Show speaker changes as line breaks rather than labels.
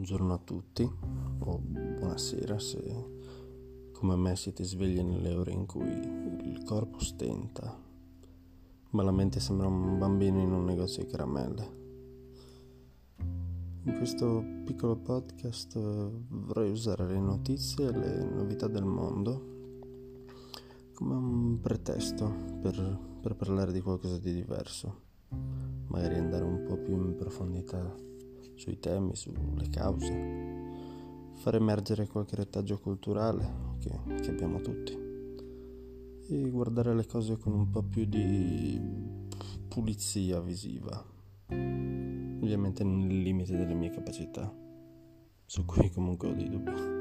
Buongiorno a tutti, o buonasera se come me siete svegli nelle ore in cui il corpo stenta, ma la mente sembra un bambino in un negozio di caramelle. In questo piccolo podcast vorrei usare le notizie e le novità del mondo come un pretesto per, per parlare di qualcosa di diverso, magari andare un po' più in profondità sui temi, sulle cause, far emergere qualche retaggio culturale che, che abbiamo tutti. E guardare le cose con un po' più di pulizia visiva, ovviamente nel limite delle mie capacità, su cui comunque ho dei dubbi.